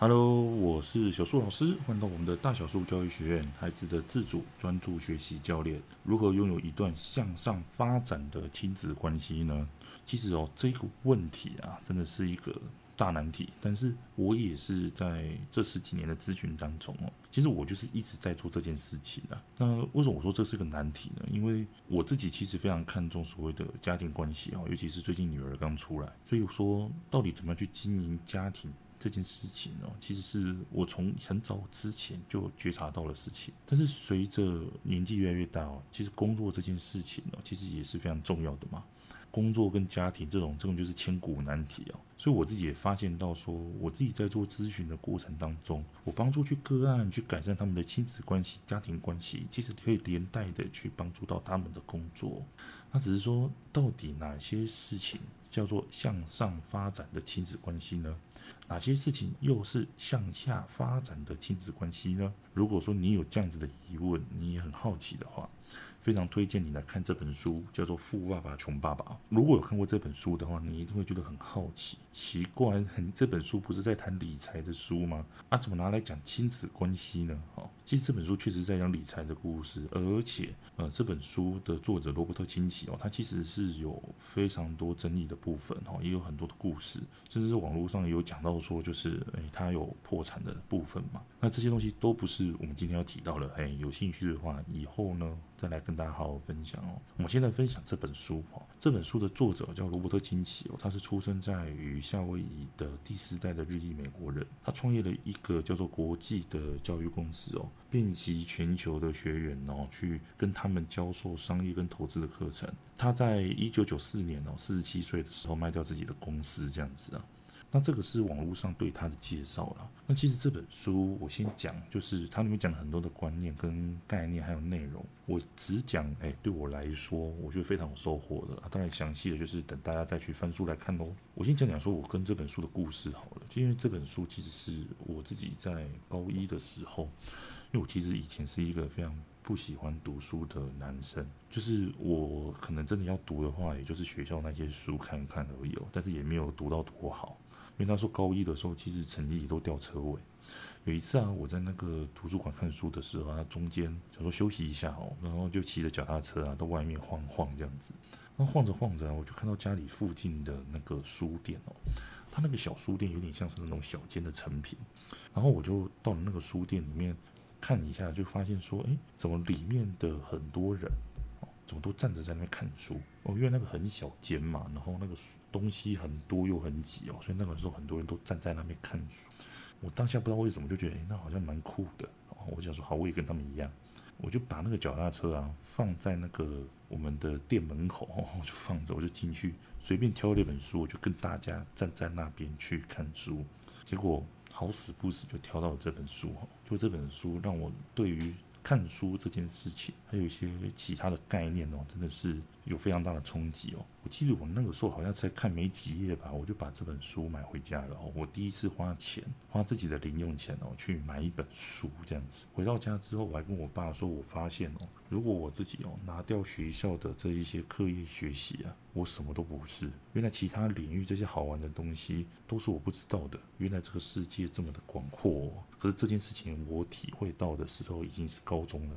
Hello，我是小树老师，欢迎到我们的大小树教育学院，孩子的自主专注学习教练，如何拥有一段向上发展的亲子关系呢？其实哦，这个问题啊，真的是一个大难题。但是我也是在这十几年的咨询当中哦，其实我就是一直在做这件事情的。那为什么我说这是个难题呢？因为我自己其实非常看重所谓的家庭关系哦，尤其是最近女儿刚出来，所以说到底怎么样去经营家庭？这件事情呢，其实是我从很早之前就觉察到的事情。但是随着年纪越来越大哦，其实工作这件事情哦，其实也是非常重要的嘛。工作跟家庭这种，这种就是千古难题哦。所以我自己也发现到说，我自己在做咨询的过程当中，我帮助去个案去改善他们的亲子关系、家庭关系，其实可以连带的去帮助到他们的工作。那只是说，到底哪些事情叫做向上发展的亲子关系呢？哪些事情又是向下发展的亲子关系呢？如果说你有这样子的疑问，你也很好奇的话，非常推荐你来看这本书，叫做《富爸爸穷爸爸》。如果有看过这本书的话，你一定会觉得很好奇，奇怪，很这本书不是在谈理财的书吗？啊，怎么拿来讲亲子关系呢？哦，其实这本书确实在讲理财的故事，而且呃，这本书的作者罗伯特清崎哦，他其实是有非常多争议的部分哦，也有很多的故事，甚至是网络上也有讲到说，就是诶，他有破产的部分嘛。那这些东西都不是我们今天要提到的。诶，有兴趣的话，以后呢再来。跟大家好好分享哦。我们现在分享这本书哦。这本书的作者叫罗伯特清崎哦，他是出生在于夏威夷的第四代的日裔美国人。他创业了一个叫做国际的教育公司哦，遍及全球的学员哦，去跟他们教授商业跟投资的课程。他在一九九四年哦，四十七岁的时候卖掉自己的公司，这样子啊。那这个是网络上对他的介绍了。那其实这本书我先讲，就是它里面讲了很多的观念跟概念，还有内容。我只讲，哎，对我来说，我觉得非常有收获的。当然，详细的就是等大家再去翻书来看喽。我先讲讲说我跟这本书的故事好了。因为这本书其实是我自己在高一的时候，因为我其实以前是一个非常不喜欢读书的男生，就是我可能真的要读的话，也就是学校那些书看看而已哦，但是也没有读到多好。因为那时候高一的时候，其实成绩都掉车尾。有一次啊，我在那个图书馆看书的时候，他中间想说休息一下哦，然后就骑着脚踏车啊到外面晃晃这样子。那晃着晃着，我就看到家里附近的那个书店哦，他那个小书店有点像是那种小间的成品。然后我就到了那个书店里面看一下，就发现说，哎，怎么里面的很多人？怎么都站着在那边看书哦？因为那个很小间嘛，然后那个东西很多又很挤哦，所以那个时候很多人都站在那边看书。我当下不知道为什么就觉得，诶，那好像蛮酷的哦。我想说，好，我也跟他们一样，我就把那个脚踏车啊放在那个我们的店门口，我就放着，我就进去随便挑了一本书，我就跟大家站在那边去看书。结果好死不死就挑到了这本书，就这本书让我对于。看书这件事情，还有一些其他的概念哦，真的是有非常大的冲击哦。我记得我那个时候好像才看没几页吧，我就把这本书买回家了哦。我第一次花钱，花自己的零用钱哦，去买一本书这样子。回到家之后，我还跟我爸说，我发现哦，如果我自己哦拿掉学校的这一些课业学习啊，我什么都不是。原来其他领域这些好玩的东西都是我不知道的。原来这个世界这么的广阔哦。可是这件事情我体会到的时候已经是高中了。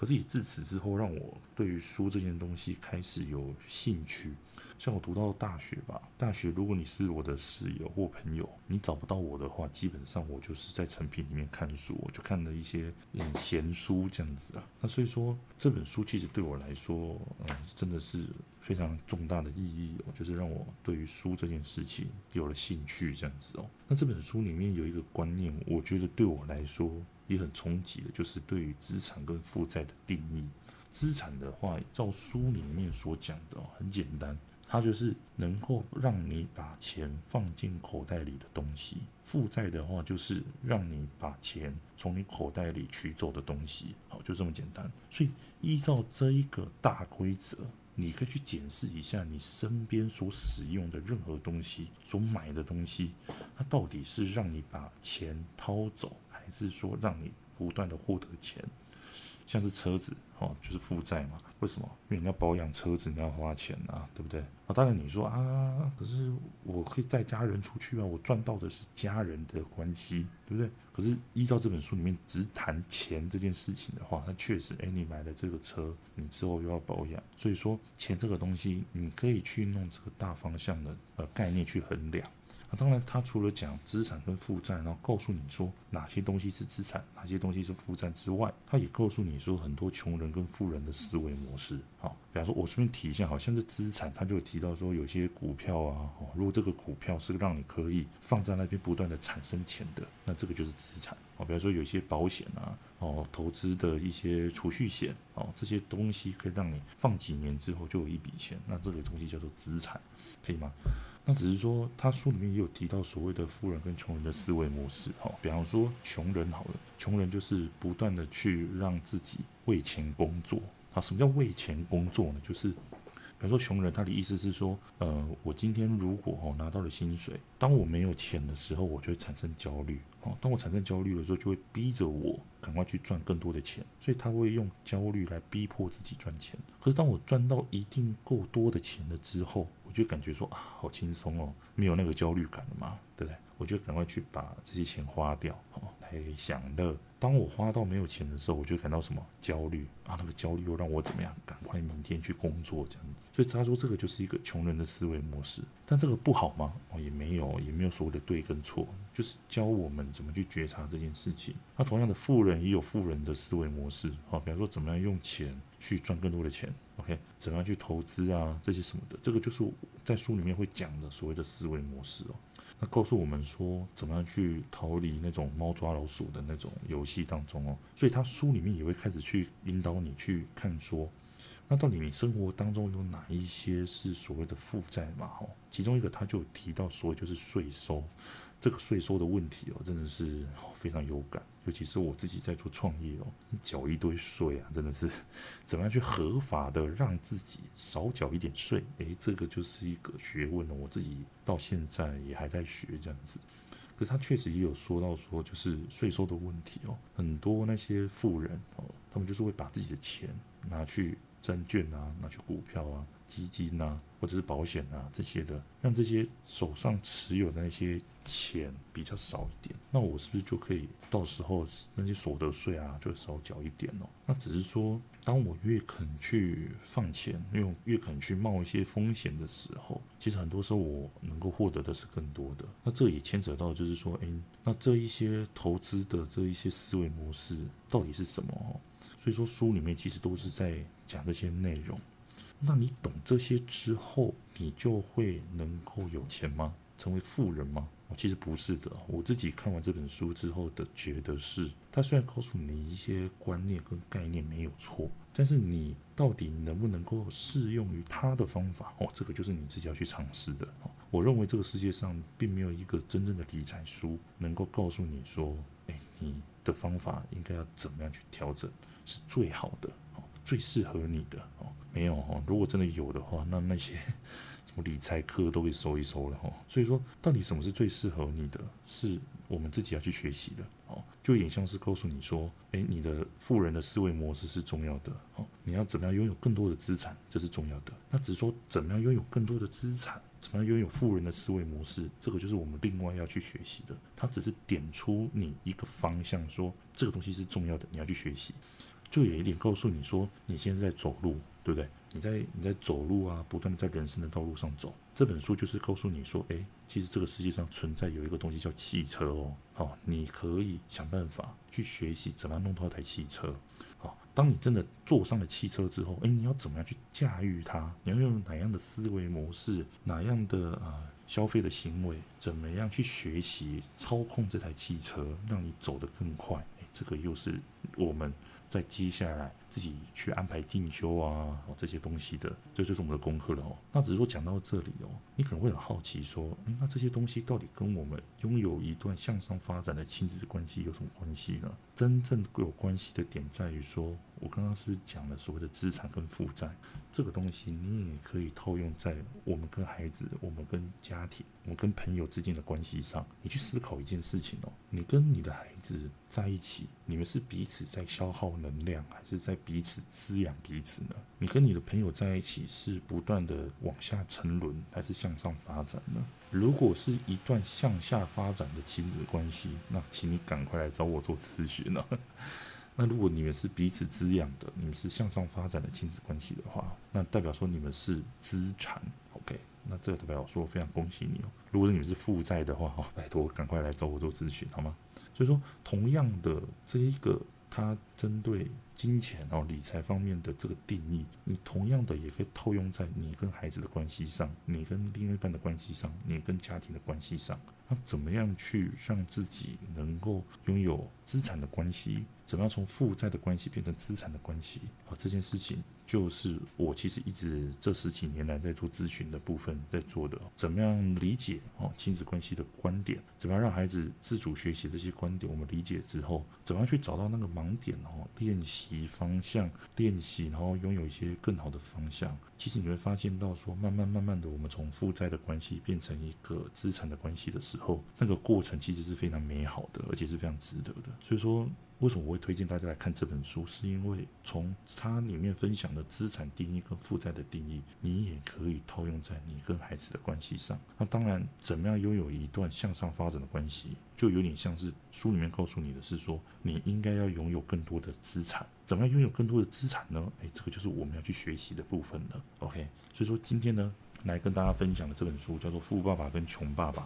可是也自此之后，让我对于书这件东西开始有兴趣。像我读到大学吧，大学如果你是我的室友或朋友，你找不到我的话，基本上我就是在成品里面看书，我就看了一些闲书这样子啊。那所以说这本书其实对我来说，嗯，真的是非常重大的意义哦，就是让我对于书这件事情有了兴趣这样子哦。那这本书里面有一个观念，我觉得对我来说。也很冲击的，就是对于资产跟负债的定义。资产的话，照书里面所讲的哦，很简单，它就是能够让你把钱放进口袋里的东西；负债的话，就是让你把钱从你口袋里取走的东西。好，就这么简单。所以依照这一个大规则，你可以去检视一下你身边所使用的任何东西，所买的东西，它到底是让你把钱掏走。还是说让你不断的获得钱，像是车子哦，就是负债嘛。为什么？因为你要保养车子，你要花钱啊，对不对？啊，当然你说啊，可是我可以带家人出去啊，我赚到的是家人的关系，对不对？可是依照这本书里面只谈钱这件事情的话，那确实，哎，你买了这个车，你之后又要保养，所以说钱这个东西，你可以去弄这个大方向的呃概念去衡量。那当然，他除了讲资产跟负债，然后告诉你说哪些东西是资产，哪些东西是负债之外，他也告诉你说很多穷人跟富人的思维模式。好，比方说，我顺便提一下，好像是资产，他就有提到说有些股票啊，如果这个股票是让你可以放在那边不断的产生钱的，那这个就是资产。哦，比方说有一些保险啊，哦，投资的一些储蓄险，哦，这些东西可以让你放几年之后就有一笔钱，那这个东西叫做资产，可以吗？那只是说，他书里面也有提到所谓的富人跟穷人的思维模式。哈，比方说穷人好了，穷人就是不断的去让自己为钱工作。啊，什么叫为钱工作呢？就是。比如说穷人，他的意思是说，呃，我今天如果哦拿到了薪水，当我没有钱的时候，我就会产生焦虑。哦，当我产生焦虑的时候，就会逼着我赶快去赚更多的钱，所以他会用焦虑来逼迫自己赚钱。可是当我赚到一定够多的钱了之后，我就感觉说啊，好轻松哦，没有那个焦虑感了嘛，对不对？我就赶快去把这些钱花掉，哦，来享乐。当我花到没有钱的时候，我就感到什么焦虑啊？那个焦虑又让我怎么样？赶快明天去工作这样子。所以他说这个就是一个穷人的思维模式。但这个不好吗？哦，也没有，也没有所谓的对跟错，就是教我们怎么去觉察这件事情。那同样的，富人也有富人的思维模式啊，比方说怎么样用钱去赚更多的钱，OK？怎么样去投资啊？这些什么的，这个就是在书里面会讲的所谓的思维模式哦。他告诉我们说，怎么样去逃离那种猫抓老鼠的那种游戏当中哦。所以他书里面也会开始去引导你去看说，那到底你生活当中有哪一些是所谓的负债嘛？哦，其中一个他就提到所谓，就是税收。这个税收的问题哦，真的是非常有感，尤其是我自己在做创业哦，缴一堆税啊，真的是 怎么样去合法的让自己少缴一点税？诶，这个就是一个学问了。我自己到现在也还在学这样子。可是他确实也有说到说，就是税收的问题哦，很多那些富人哦，他们就是会把自己的钱拿去证券啊，拿去股票啊。基金啊，或者是保险啊这些的，让这些手上持有的那些钱比较少一点，那我是不是就可以到时候那些所得税啊就少缴一点哦？那只是说，当我越肯去放钱，越越肯去冒一些风险的时候，其实很多时候我能够获得的是更多的。那这也牵扯到就是说，诶，那这一些投资的这一些思维模式到底是什么？所以说书里面其实都是在讲这些内容。那你懂这些之后，你就会能够有钱吗？成为富人吗？其实不是的。我自己看完这本书之后的觉得是，他虽然告诉你一些观念跟概念没有错，但是你到底能不能够适用于他的方法？哦，这个就是你自己要去尝试的。我认为这个世界上并没有一个真正的理财书能够告诉你说，哎，你的方法应该要怎么样去调整是最好的。最适合你的哦，没有哦。如果真的有的话，那那些 什么理财课都可以收一收了哈。所以说，到底什么是最适合你的，是我们自己要去学习的哦。就有点像是告诉你说，诶，你的富人的思维模式是重要的哦。你要怎么样拥有更多的资产，这是重要的。那只是说，怎么样拥有更多的资产，怎么样拥有富人的思维模式，这个就是我们另外要去学习的。它只是点出你一个方向，说这个东西是重要的，你要去学习。就有一点告诉你说，你现在在走路，对不对？你在你在走路啊，不断的在人生的道路上走。这本书就是告诉你说，诶，其实这个世界上存在有一个东西叫汽车哦，好，你可以想办法去学习怎么样弄到一台汽车。好，当你真的坐上了汽车之后，诶，你要怎么样去驾驭它？你要用哪样的思维模式？哪样的呃消费的行为？怎么样去学习操控这台汽车，让你走得更快？这个又是我们。在接下来自己去安排进修啊，这些东西的，这就是我们的功课了哦。那只是说讲到这里哦，你可能会很好奇说，诶，那这些东西到底跟我们拥有一段向上发展的亲子关系有什么关系呢？真正有关系的点在于说，我刚刚是不是讲了所谓的资产跟负债这个东西，你也可以套用在我们跟孩子、我们跟家庭我跟朋友之间的关系上，你去思考一件事情哦，你跟你的孩子在一起，你们是彼此在消耗能量，还是在彼此滋养彼此呢？你跟你的朋友在一起是不断的往下沉沦，还是向上发展呢？如果是一段向下发展的亲子关系，那请你赶快来找我做咨询了。那如果你们是彼此滋养的，你们是向上发展的亲子关系的话，那代表说你们是资产那这个代表说非常恭喜你哦。如果你们是负债的话，哦，拜托赶快来找我做咨询好吗？所以说，同样的这一个。它针对金钱哦，理财方面的这个定义，你同样的也可以套用在你跟孩子的关系上，你跟另一半的关系上，你跟家庭的关系上。那怎么样去让自己能够拥有资产的关系？怎么样从负债的关系变成资产的关系？啊，这件事情就是我其实一直这十几年来在做咨询的部分在做的。怎么样理解哦亲子关系的观点？怎么样让孩子自主学习这些观点？我们理解之后，怎么样去找到那个盲点哦？练习以方向，练习，然后拥有一些更好的方向。其实你会发现到说，慢慢慢慢的，我们从负债的关系变成一个资产的关系的时候，那个过程其实是非常美好的，而且是非常值得的。所以说。为什么我会推荐大家来看这本书？是因为从它里面分享的资产定义跟负债的定义，你也可以套用在你跟孩子的关系上。那当然，怎么样拥有一段向上发展的关系，就有点像是书里面告诉你的是说，你应该要拥有更多的资产。怎么样拥有更多的资产呢？诶，这个就是我们要去学习的部分了。OK，所以说今天呢，来跟大家分享的这本书叫做《富爸爸跟穷爸爸》，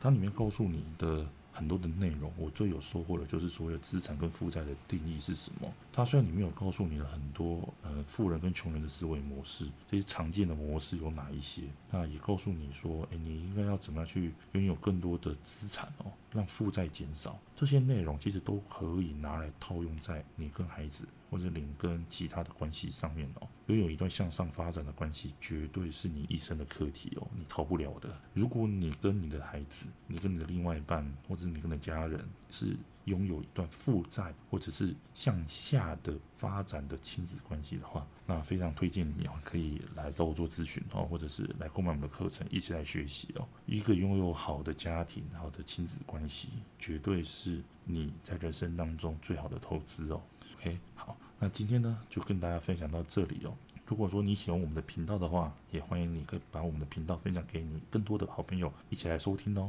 它里面告诉你的。很多的内容，我最有收获的就是所谓资产跟负债的定义是什么。它虽然里面有告诉你了很多呃富人跟穷人的思维模式，这些常见的模式有哪一些，那也告诉你说，诶，你应该要怎么样去拥有更多的资产哦，让负债减少。这些内容其实都可以拿来套用在你跟孩子。或者你跟其他的关系上面哦，拥有一段向上发展的关系，绝对是你一生的课题哦，你逃不了的。如果你跟你的孩子，你跟你的另外一半，或者你跟你的家人是拥有一段负债或者是向下的发展的亲子关系的话，那非常推荐你哦，可以来找我做咨询哦，或者是来购买我们的课程，一起来学习哦。一个拥有好的家庭、好的亲子关系，绝对是你在人生当中最好的投资哦。OK，好，那今天呢就跟大家分享到这里哦。如果说你喜欢我们的频道的话，也欢迎你可以把我们的频道分享给你更多的好朋友一起来收听哦。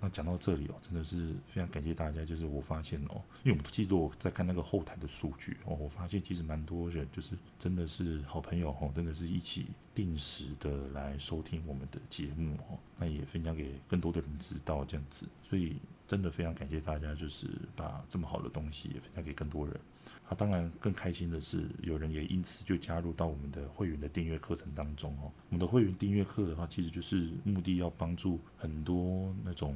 那讲到这里哦，真的是非常感谢大家。就是我发现哦，因为我们记住我在看那个后台的数据哦，我发现其实蛮多人就是真的是好朋友哦，真的是一起定时的来收听我们的节目哦。那也分享给更多的人知道这样子，所以真的非常感谢大家，就是把这么好的东西也分享给更多人。那、当然更开心的是，有人也因此就加入到我们的会员的订阅课程当中哦。我们的会员订阅课的话，其实就是目的要帮助很多那种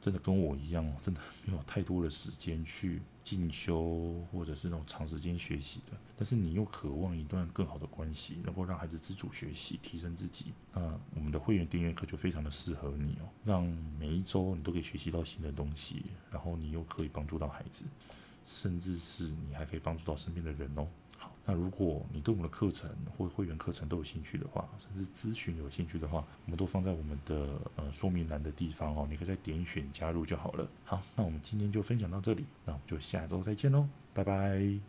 真的跟我一样，真的没有太多的时间去进修或者是那种长时间学习的，但是你又渴望一段更好的关系，能够让孩子自主学习、提升自己，那我们的会员订阅课就非常的适合你哦。让每一周你都可以学习到新的东西，然后你又可以帮助到孩子。甚至是你还可以帮助到身边的人哦。好，那如果你对我们的课程或会员课程都有兴趣的话，甚至咨询有兴趣的话，我们都放在我们的呃说明栏的地方哦，你可以再点选加入就好了。好，那我们今天就分享到这里，那我们就下周再见喽，拜拜。